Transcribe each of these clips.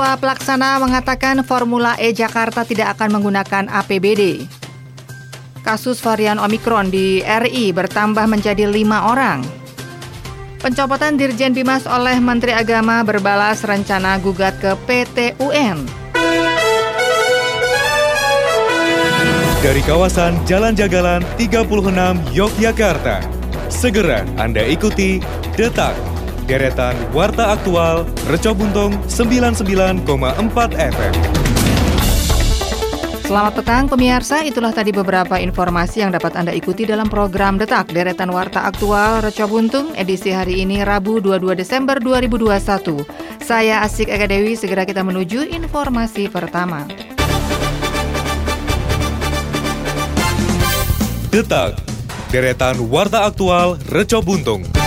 Ketua Pelaksana mengatakan Formula E Jakarta tidak akan menggunakan APBD. Kasus varian Omikron di RI bertambah menjadi lima orang. Pencopotan Dirjen Bimas oleh Menteri Agama berbalas rencana gugat ke PT UN. Dari kawasan Jalan Jagalan 36 Yogyakarta, segera Anda ikuti Detak deretan Warta Aktual Reco Buntung 99,4 FM. Selamat petang pemirsa, itulah tadi beberapa informasi yang dapat Anda ikuti dalam program Detak Deretan Warta Aktual Reco Buntung edisi hari ini Rabu 22 Desember 2021. Saya Asik Eka Dewi, segera kita menuju informasi pertama. Detak, deretan Warta Aktual Reco Buntung.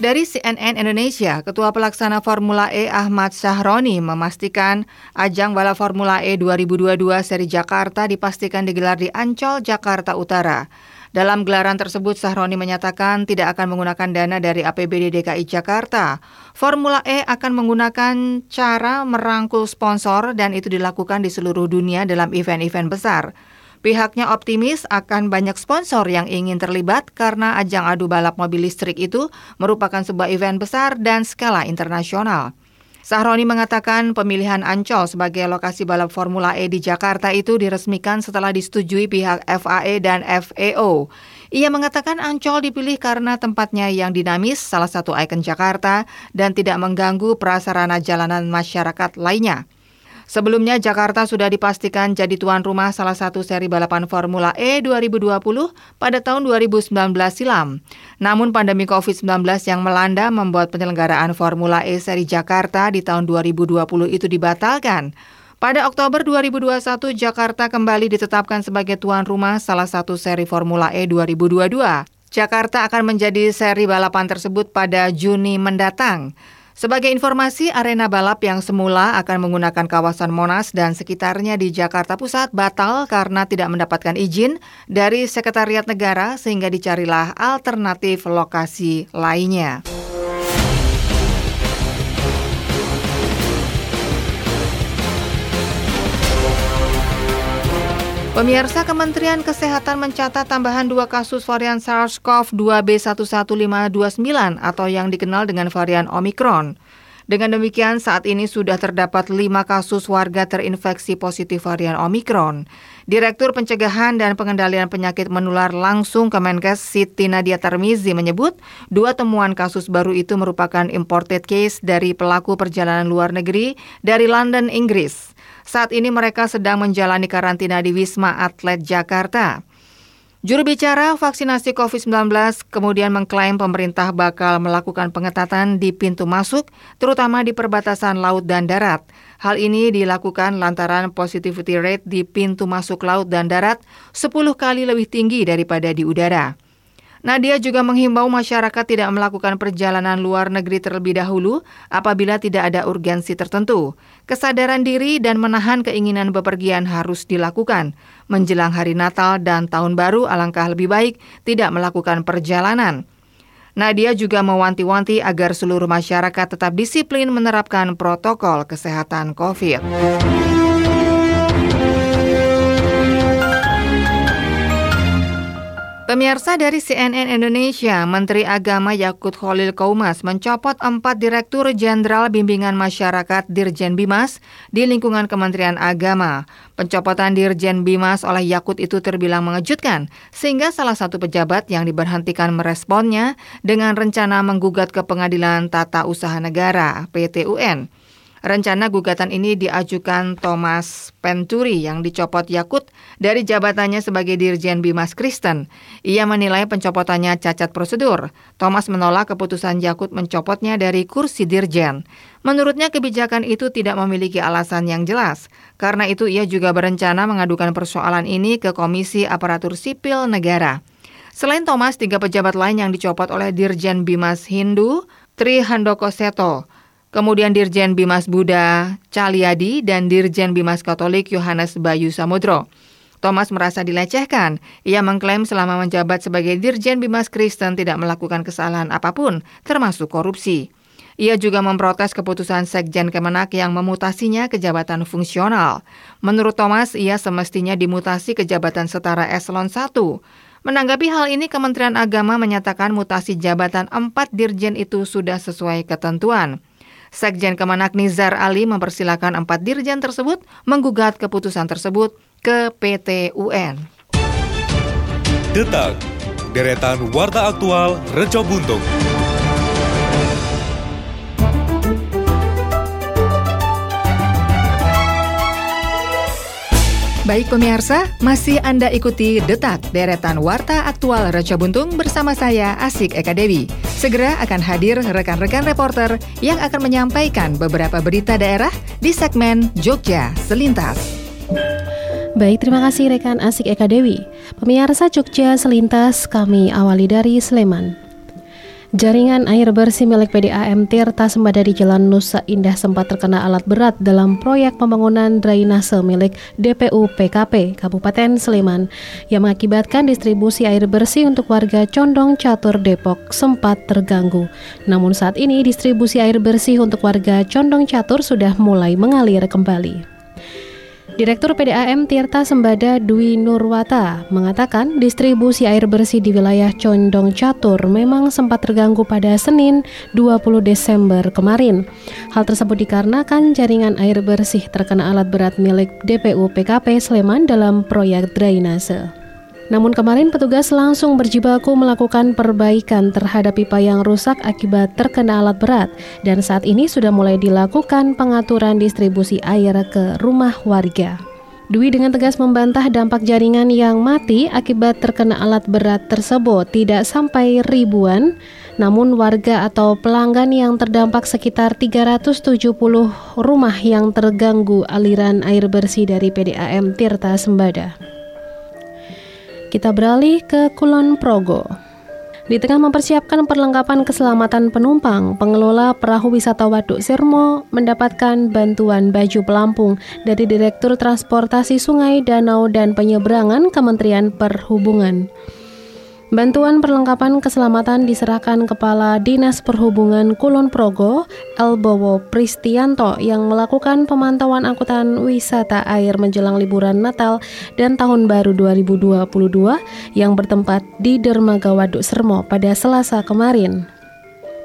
Dari CNN Indonesia, Ketua Pelaksana Formula E Ahmad Syahroni memastikan ajang balap Formula E 2022 seri Jakarta dipastikan digelar di Ancol, Jakarta Utara. Dalam gelaran tersebut, Sahroni menyatakan tidak akan menggunakan dana dari APBD DKI Jakarta. Formula E akan menggunakan cara merangkul sponsor dan itu dilakukan di seluruh dunia dalam event-event besar. Pihaknya optimis akan banyak sponsor yang ingin terlibat karena ajang adu balap mobil listrik itu merupakan sebuah event besar dan skala internasional. Sahroni mengatakan pemilihan Ancol sebagai lokasi balap Formula E di Jakarta itu diresmikan setelah disetujui pihak FAE dan FAO. Ia mengatakan Ancol dipilih karena tempatnya yang dinamis, salah satu ikon Jakarta, dan tidak mengganggu prasarana jalanan masyarakat lainnya. Sebelumnya Jakarta sudah dipastikan jadi tuan rumah salah satu seri balapan Formula E 2020 pada tahun 2019 silam. Namun pandemi COVID-19 yang melanda membuat penyelenggaraan Formula E seri Jakarta di tahun 2020 itu dibatalkan. Pada Oktober 2021, Jakarta kembali ditetapkan sebagai tuan rumah salah satu seri Formula E 2022. Jakarta akan menjadi seri balapan tersebut pada Juni mendatang. Sebagai informasi, arena balap yang semula akan menggunakan kawasan Monas dan sekitarnya di Jakarta Pusat batal karena tidak mendapatkan izin dari Sekretariat Negara sehingga dicarilah alternatif lokasi lainnya. Pemirsa Kementerian Kesehatan mencatat tambahan dua kasus varian SARS-CoV-2 B11529 atau yang dikenal dengan varian Omicron. Dengan demikian, saat ini sudah terdapat lima kasus warga terinfeksi positif varian Omicron. Direktur Pencegahan dan Pengendalian Penyakit Menular langsung Kemenkes Siti Nadia Tarmizi menyebut, dua temuan kasus baru itu merupakan imported case dari pelaku perjalanan luar negeri dari London, Inggris. Saat ini mereka sedang menjalani karantina di Wisma Atlet Jakarta. Juru bicara vaksinasi COVID-19 kemudian mengklaim pemerintah bakal melakukan pengetatan di pintu masuk, terutama di perbatasan laut dan darat. Hal ini dilakukan lantaran positivity rate di pintu masuk laut dan darat 10 kali lebih tinggi daripada di udara. Nadia juga menghimbau masyarakat tidak melakukan perjalanan luar negeri terlebih dahulu apabila tidak ada urgensi tertentu. Kesadaran diri dan menahan keinginan bepergian harus dilakukan. Menjelang hari Natal dan Tahun Baru, alangkah lebih baik tidak melakukan perjalanan. Nadia juga mewanti-wanti agar seluruh masyarakat tetap disiplin menerapkan protokol kesehatan COVID. Pemirsa dari CNN Indonesia, Menteri Agama Yakut Khalil Kaumas mencopot empat Direktur Jenderal Bimbingan Masyarakat Dirjen Bimas di lingkungan Kementerian Agama. Pencopotan Dirjen Bimas oleh Yakut itu terbilang mengejutkan, sehingga salah satu pejabat yang diberhentikan meresponnya dengan rencana menggugat ke Pengadilan Tata Usaha Negara (PT UN). Rencana gugatan ini diajukan Thomas Penturi yang dicopot Yakut dari jabatannya sebagai Dirjen Bimas Kristen. Ia menilai pencopotannya cacat prosedur. Thomas menolak keputusan Yakut mencopotnya dari kursi Dirjen. Menurutnya kebijakan itu tidak memiliki alasan yang jelas. Karena itu ia juga berencana mengadukan persoalan ini ke Komisi Aparatur Sipil Negara. Selain Thomas, tiga pejabat lain yang dicopot oleh Dirjen Bimas Hindu, Tri Handoko Seto, kemudian Dirjen Bimas Buddha Calyadi dan Dirjen Bimas Katolik Yohanes Bayu Samudro. Thomas merasa dilecehkan. Ia mengklaim selama menjabat sebagai Dirjen Bimas Kristen tidak melakukan kesalahan apa pun, termasuk korupsi. Ia juga memprotes keputusan Sekjen Kemenak yang memutasinya ke jabatan fungsional. Menurut Thomas, ia semestinya dimutasi ke jabatan setara eselon 1. Menanggapi hal ini, Kementerian Agama menyatakan mutasi jabatan empat dirjen itu sudah sesuai ketentuan. Sekjen Kemenak Nizar Ali mempersilahkan empat dirjen tersebut menggugat keputusan tersebut ke PT UN. Detak, deretan Warta Aktual Reco Buntung. Baik pemirsa, masih Anda ikuti Detak Deretan Warta Aktual Raja Buntung bersama saya Asik Eka Dewi. Segera akan hadir rekan-rekan reporter yang akan menyampaikan beberapa berita daerah di segmen Jogja Selintas. Baik, terima kasih rekan Asik Eka Dewi. Pemirsa Jogja Selintas kami awali dari Sleman. Jaringan air bersih milik PDAM Tirta Sembada di Jalan Nusa Indah sempat terkena alat berat dalam proyek pembangunan drainase milik DPU PKP Kabupaten Sleman yang mengakibatkan distribusi air bersih untuk warga Condong Catur Depok sempat terganggu. Namun saat ini distribusi air bersih untuk warga Condong Catur sudah mulai mengalir kembali. Direktur PDAM Tirta Sembada Dwi Nurwata mengatakan distribusi air bersih di wilayah Condong Catur memang sempat terganggu pada Senin 20 Desember kemarin. Hal tersebut dikarenakan jaringan air bersih terkena alat berat milik DPU PKP Sleman dalam proyek drainase. Namun kemarin petugas langsung berjibaku melakukan perbaikan terhadap pipa yang rusak akibat terkena alat berat dan saat ini sudah mulai dilakukan pengaturan distribusi air ke rumah warga. Dwi dengan tegas membantah dampak jaringan yang mati akibat terkena alat berat tersebut tidak sampai ribuan, namun warga atau pelanggan yang terdampak sekitar 370 rumah yang terganggu aliran air bersih dari PDAM Tirta Sembada. Kita beralih ke Kulon Progo. Di tengah mempersiapkan perlengkapan keselamatan penumpang, pengelola perahu wisata Waduk Sirmo mendapatkan bantuan baju pelampung dari Direktur Transportasi Sungai, Danau, dan Penyeberangan Kementerian Perhubungan. Bantuan perlengkapan keselamatan diserahkan Kepala Dinas Perhubungan Kulon Progo, Elbowo Pristianto yang melakukan pemantauan angkutan wisata air menjelang liburan Natal dan Tahun Baru 2022 yang bertempat di Dermaga Waduk Sermo pada Selasa kemarin.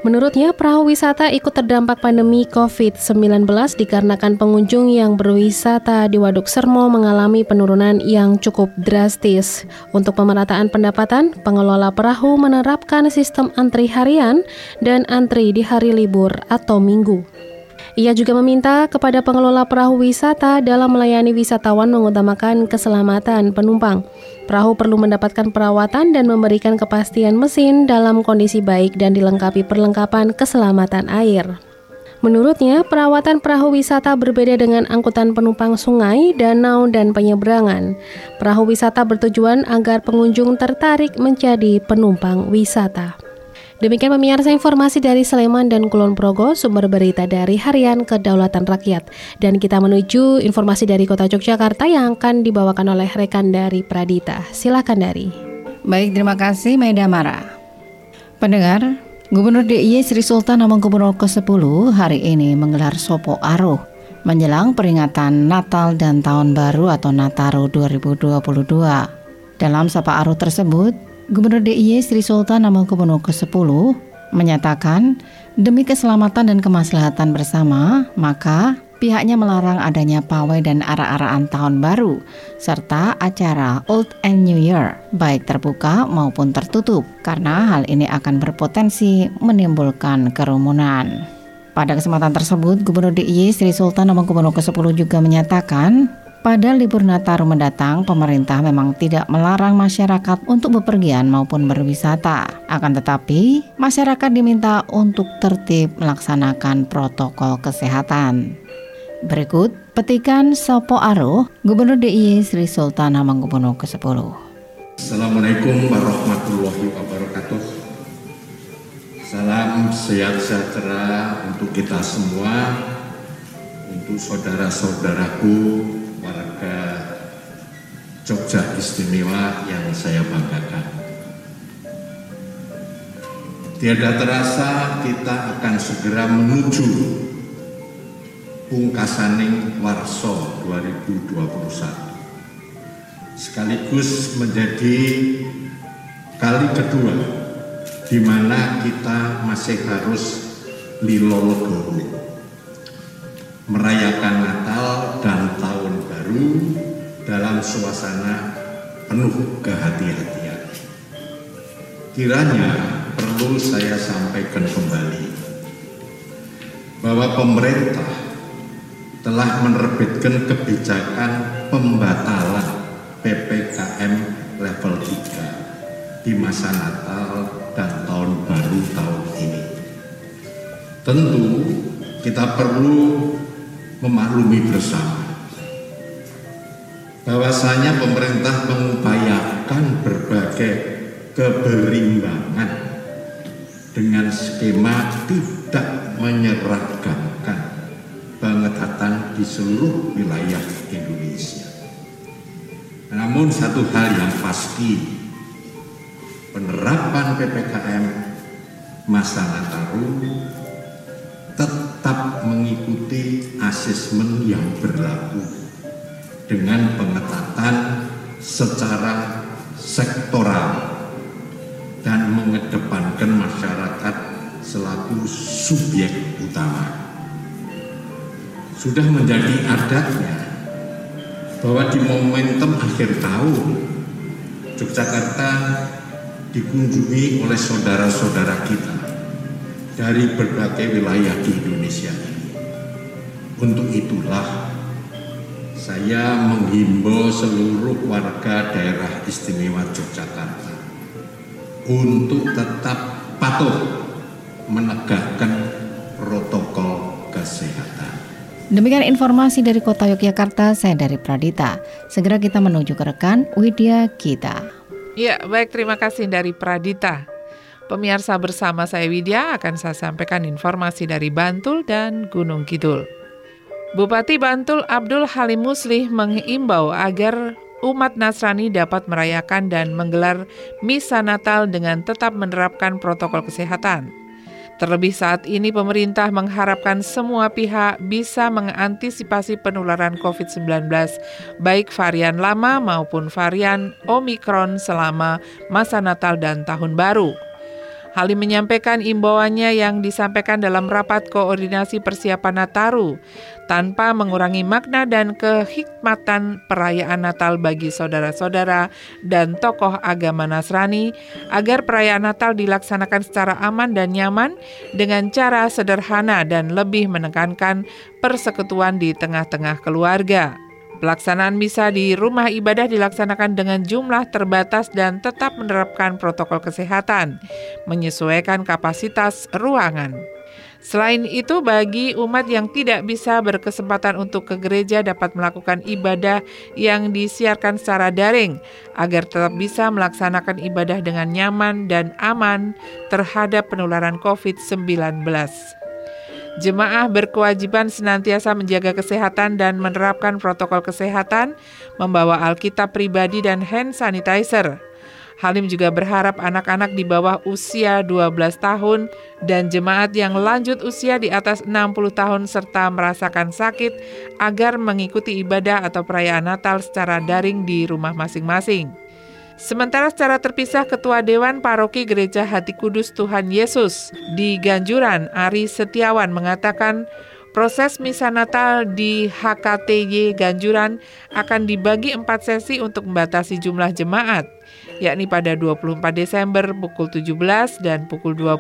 Menurutnya, perahu wisata ikut terdampak pandemi COVID-19 dikarenakan pengunjung yang berwisata di Waduk Sermo mengalami penurunan yang cukup drastis. Untuk pemerataan pendapatan, pengelola perahu menerapkan sistem antri harian dan antri di hari libur atau minggu. Ia juga meminta kepada pengelola perahu wisata dalam melayani wisatawan mengutamakan keselamatan penumpang. Perahu perlu mendapatkan perawatan dan memberikan kepastian mesin dalam kondisi baik dan dilengkapi perlengkapan keselamatan air. Menurutnya, perawatan perahu wisata berbeda dengan angkutan penumpang sungai, danau, dan penyeberangan. Perahu wisata bertujuan agar pengunjung tertarik menjadi penumpang wisata. Demikian pemirsa informasi dari Sleman dan Kulon Progo, sumber berita dari Harian Kedaulatan Rakyat. Dan kita menuju informasi dari Kota Yogyakarta yang akan dibawakan oleh rekan dari Pradita. Silakan dari. Baik, terima kasih Maida Mara. Pendengar, Gubernur DIY Sri Sultan Hamengkubuwono ke-10 hari ini menggelar Sopo Aruh menjelang peringatan Natal dan Tahun Baru atau Nataru 2022. Dalam Sapa Aruh tersebut, Gubernur DIY Sri Sultan Hamengkubuwono ke-10 menyatakan demi keselamatan dan kemaslahatan bersama, maka pihaknya melarang adanya pawai dan arah-arahan tahun baru serta acara Old and New Year baik terbuka maupun tertutup karena hal ini akan berpotensi menimbulkan kerumunan. Pada kesempatan tersebut, Gubernur DIY Sri Sultan Hamengkubuwono ke-10 juga menyatakan pada libur Nataru mendatang, pemerintah memang tidak melarang masyarakat untuk bepergian maupun berwisata. Akan tetapi, masyarakat diminta untuk tertib melaksanakan protokol kesehatan. Berikut petikan Sopo Aro, Gubernur DIY Sri Sultan Hamengkubuwono ke-10. Assalamualaikum warahmatullahi wabarakatuh. Salam sehat sejahtera untuk kita semua, untuk saudara-saudaraku warga Jogja istimewa yang saya banggakan. Tiada terasa kita akan segera menuju pungkasaning Warso 2021 sekaligus menjadi kali kedua di mana kita masih harus lilo merayakan Natal dan Baru dalam suasana penuh kehati-hatian. Kiranya perlu saya sampaikan kembali bahwa pemerintah telah menerbitkan kebijakan pembatalan PPKM level 3 di masa Natal dan tahun baru tahun ini. Tentu kita perlu memaklumi bersama bahwasanya pemerintah mengupayakan berbagai keberimbangan dengan skema tidak menyeragamkan pengetatan di seluruh wilayah Indonesia. Namun satu hal yang pasti penerapan PPKM masa Nataru tetap mengikuti asesmen yang berlaku dengan pengetatan secara sektoral dan mengedepankan masyarakat selaku subjek utama. Sudah menjadi adatnya bahwa di momentum akhir tahun Yogyakarta dikunjungi oleh saudara-saudara kita dari berbagai wilayah di Indonesia. Untuk itulah saya menghimbau seluruh warga daerah istimewa Yogyakarta untuk tetap patuh menegakkan protokol kesehatan. Demikian informasi dari Kota Yogyakarta, saya dari Pradita. Segera kita menuju ke rekan Widya Kita. Ya, baik terima kasih dari Pradita. Pemirsa bersama saya Widya akan saya sampaikan informasi dari Bantul dan Gunung Kidul. Bupati Bantul Abdul Halim Muslih mengimbau agar umat Nasrani dapat merayakan dan menggelar misa Natal dengan tetap menerapkan protokol kesehatan. Terlebih saat ini pemerintah mengharapkan semua pihak bisa mengantisipasi penularan COVID-19, baik varian lama maupun varian Omikron selama masa Natal dan Tahun Baru. Halim menyampaikan imbauannya yang disampaikan dalam rapat koordinasi persiapan Nataru tanpa mengurangi makna dan kehikmatan perayaan Natal bagi saudara-saudara dan tokoh agama Nasrani agar perayaan Natal dilaksanakan secara aman dan nyaman dengan cara sederhana dan lebih menekankan persekutuan di tengah-tengah keluarga. Pelaksanaan misa di rumah ibadah dilaksanakan dengan jumlah terbatas dan tetap menerapkan protokol kesehatan, menyesuaikan kapasitas ruangan. Selain itu, bagi umat yang tidak bisa berkesempatan untuk ke gereja dapat melakukan ibadah yang disiarkan secara daring agar tetap bisa melaksanakan ibadah dengan nyaman dan aman terhadap penularan COVID-19. Jemaah berkewajiban senantiasa menjaga kesehatan dan menerapkan protokol kesehatan, membawa Alkitab pribadi dan hand sanitizer. Halim juga berharap anak-anak di bawah usia 12 tahun dan jemaat yang lanjut usia di atas 60 tahun serta merasakan sakit agar mengikuti ibadah atau perayaan Natal secara daring di rumah masing-masing. Sementara secara terpisah Ketua Dewan Paroki Gereja Hati Kudus Tuhan Yesus di Ganjuran, Ari Setiawan mengatakan proses misa Natal di HKTY Ganjuran akan dibagi empat sesi untuk membatasi jumlah jemaat, yakni pada 24 Desember pukul 17 dan pukul 20,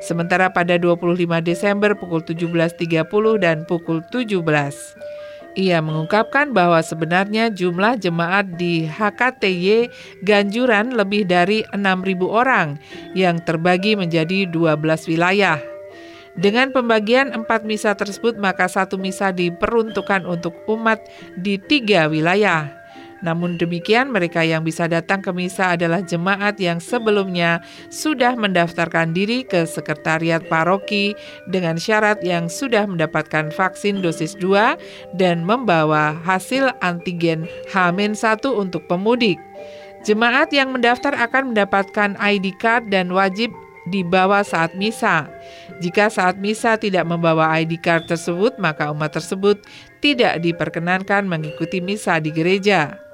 sementara pada 25 Desember pukul 17.30 dan pukul 17. Ia mengungkapkan bahwa sebenarnya jumlah jemaat di HKTY Ganjuran lebih dari 6.000 orang yang terbagi menjadi 12 wilayah. Dengan pembagian empat misa tersebut, maka satu misa diperuntukkan untuk umat di tiga wilayah. Namun demikian, mereka yang bisa datang ke misa adalah jemaat yang sebelumnya sudah mendaftarkan diri ke sekretariat paroki dengan syarat yang sudah mendapatkan vaksin dosis 2 dan membawa hasil antigen H-1 untuk pemudik. Jemaat yang mendaftar akan mendapatkan ID card dan wajib dibawa saat misa. Jika saat misa tidak membawa ID card tersebut, maka umat tersebut tidak diperkenankan mengikuti misa di gereja.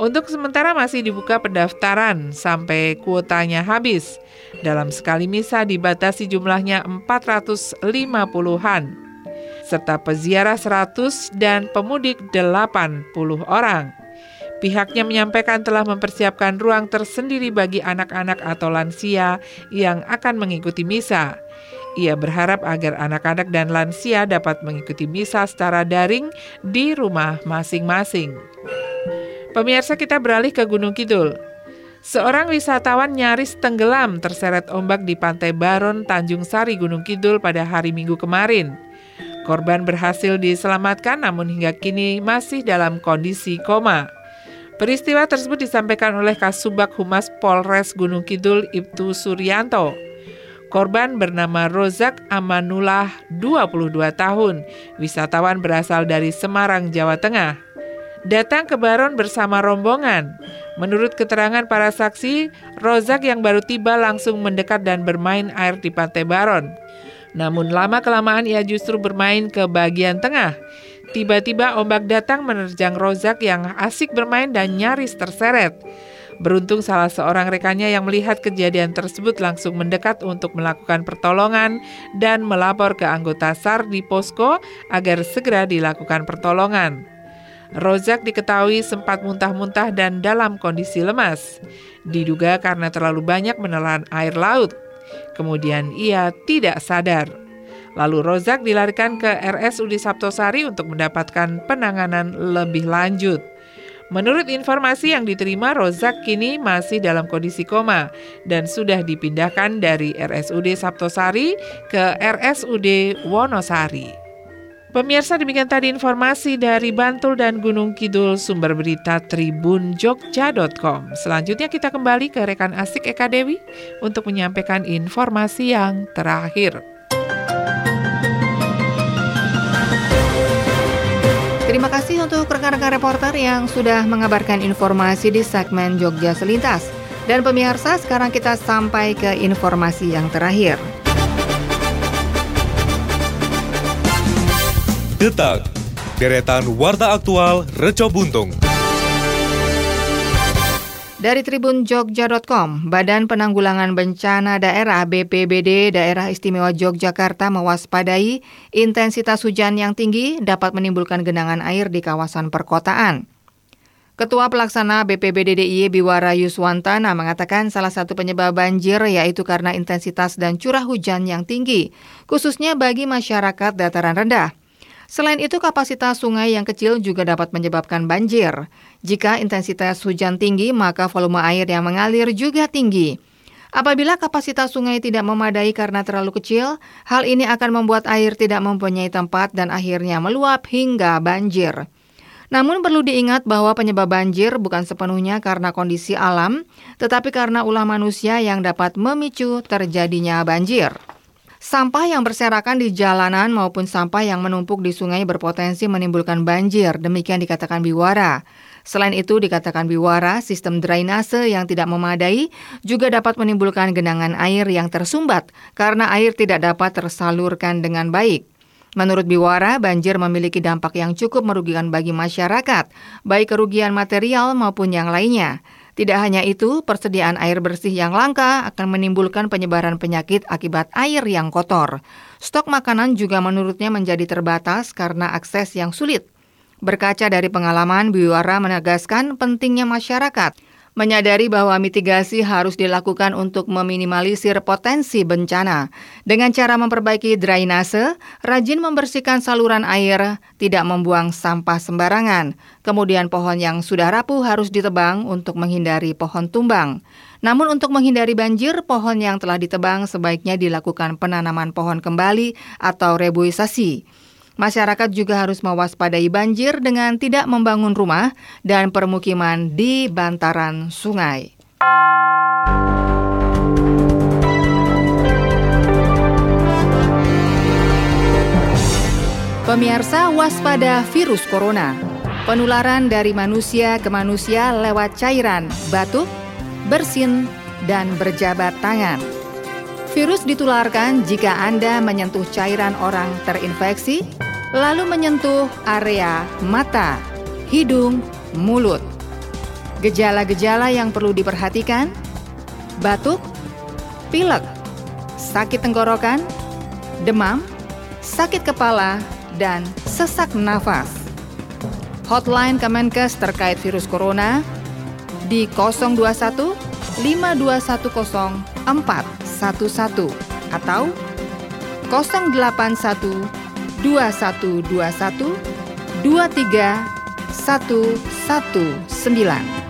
Untuk sementara masih dibuka pendaftaran sampai kuotanya habis. Dalam sekali misa dibatasi jumlahnya 450-an serta peziarah 100 dan pemudik 80 orang. Pihaknya menyampaikan telah mempersiapkan ruang tersendiri bagi anak-anak atau lansia yang akan mengikuti misa. Ia berharap agar anak-anak dan lansia dapat mengikuti misa secara daring di rumah masing-masing. Pemirsa kita beralih ke Gunung Kidul. Seorang wisatawan nyaris tenggelam terseret ombak di Pantai Baron, Tanjung Sari, Gunung Kidul pada hari Minggu kemarin. Korban berhasil diselamatkan namun hingga kini masih dalam kondisi koma. Peristiwa tersebut disampaikan oleh Kasubag Humas Polres Gunung Kidul Ibtu Suryanto. Korban bernama Rozak Amanullah, 22 tahun, wisatawan berasal dari Semarang, Jawa Tengah. Datang ke Baron bersama rombongan. Menurut keterangan para saksi, Rozak yang baru tiba langsung mendekat dan bermain air di Pantai Baron. Namun lama-kelamaan ia justru bermain ke bagian tengah. Tiba-tiba ombak datang menerjang Rozak yang asik bermain dan nyaris terseret. Beruntung salah seorang rekannya yang melihat kejadian tersebut langsung mendekat untuk melakukan pertolongan dan melapor ke anggota SAR di posko agar segera dilakukan pertolongan. Rozak diketahui sempat muntah-muntah dan dalam kondisi lemas. Diduga karena terlalu banyak menelan air laut. Kemudian ia tidak sadar. Lalu Rozak dilarikan ke RSUD Sabtosari untuk mendapatkan penanganan lebih lanjut. Menurut informasi yang diterima, Rozak kini masih dalam kondisi koma dan sudah dipindahkan dari RSUD Sabtosari ke RSUD Wonosari. Pemirsa demikian tadi informasi dari Bantul dan Gunung Kidul sumber berita Tribun Jogja.com. Selanjutnya kita kembali ke rekan asik Eka Dewi untuk menyampaikan informasi yang terakhir. Terima kasih untuk rekan-rekan reporter yang sudah mengabarkan informasi di segmen Jogja Selintas. Dan pemirsa, sekarang kita sampai ke informasi yang terakhir. Detak, deretan warta aktual Reco Buntung. Dari Tribun Jogja.com, Badan Penanggulangan Bencana Daerah BPBD Daerah Istimewa Yogyakarta mewaspadai intensitas hujan yang tinggi dapat menimbulkan genangan air di kawasan perkotaan. Ketua Pelaksana BPBD DIY Biwara Yuswantana mengatakan salah satu penyebab banjir yaitu karena intensitas dan curah hujan yang tinggi, khususnya bagi masyarakat dataran rendah. Selain itu, kapasitas sungai yang kecil juga dapat menyebabkan banjir. Jika intensitas hujan tinggi, maka volume air yang mengalir juga tinggi. Apabila kapasitas sungai tidak memadai karena terlalu kecil, hal ini akan membuat air tidak mempunyai tempat dan akhirnya meluap hingga banjir. Namun perlu diingat bahwa penyebab banjir bukan sepenuhnya karena kondisi alam, tetapi karena ulah manusia yang dapat memicu terjadinya banjir. Sampah yang berserakan di jalanan maupun sampah yang menumpuk di sungai berpotensi menimbulkan banjir, demikian dikatakan Biwara. Selain itu, dikatakan Biwara, sistem drainase yang tidak memadai juga dapat menimbulkan genangan air yang tersumbat karena air tidak dapat tersalurkan dengan baik. Menurut Biwara, banjir memiliki dampak yang cukup merugikan bagi masyarakat, baik kerugian material maupun yang lainnya. Tidak hanya itu, persediaan air bersih yang langka akan menimbulkan penyebaran penyakit akibat air yang kotor. Stok makanan juga menurutnya menjadi terbatas karena akses yang sulit. Berkaca dari pengalaman, Biwara menegaskan pentingnya masyarakat menyadari bahwa mitigasi harus dilakukan untuk meminimalisir potensi bencana. Dengan cara memperbaiki drainase, rajin membersihkan saluran air, tidak membuang sampah sembarangan. Kemudian pohon yang sudah rapuh harus ditebang untuk menghindari pohon tumbang. Namun untuk menghindari banjir, pohon yang telah ditebang sebaiknya dilakukan penanaman pohon kembali atau reboisasi. Masyarakat juga harus mewaspadai banjir dengan tidak membangun rumah dan permukiman di bantaran sungai. Pemirsa waspada virus corona. Penularan dari manusia ke manusia lewat cairan, batuk, bersin, dan berjabat tangan. Virus ditularkan jika Anda menyentuh cairan orang terinfeksi, lalu menyentuh area mata, hidung, mulut. Gejala-gejala yang perlu diperhatikan: batuk, pilek, sakit tenggorokan, demam, sakit kepala, dan sesak nafas. Hotline Kemenkes terkait virus corona di 021 5210 411 atau 081 2121 23119.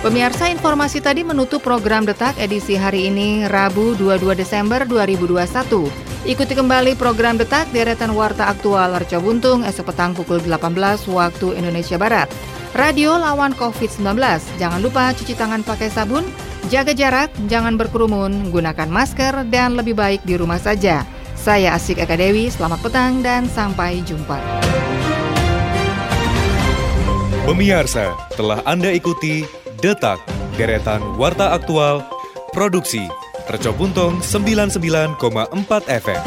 Pemirsa informasi tadi menutup program Detak edisi hari ini Rabu 22 Desember 2021. Ikuti kembali program Detak deretan Warta Aktual Arca Buntung esok petang pukul 18 waktu Indonesia Barat. Radio lawan COVID-19. Jangan lupa cuci tangan pakai sabun, jaga jarak, jangan berkerumun, gunakan masker, dan lebih baik di rumah saja. Saya Asik Eka Dewi, selamat petang dan sampai jumpa. Pemirsa, telah Anda ikuti Detak, deretan Warta Aktual, Produksi, Tercobuntung 99,4 FM.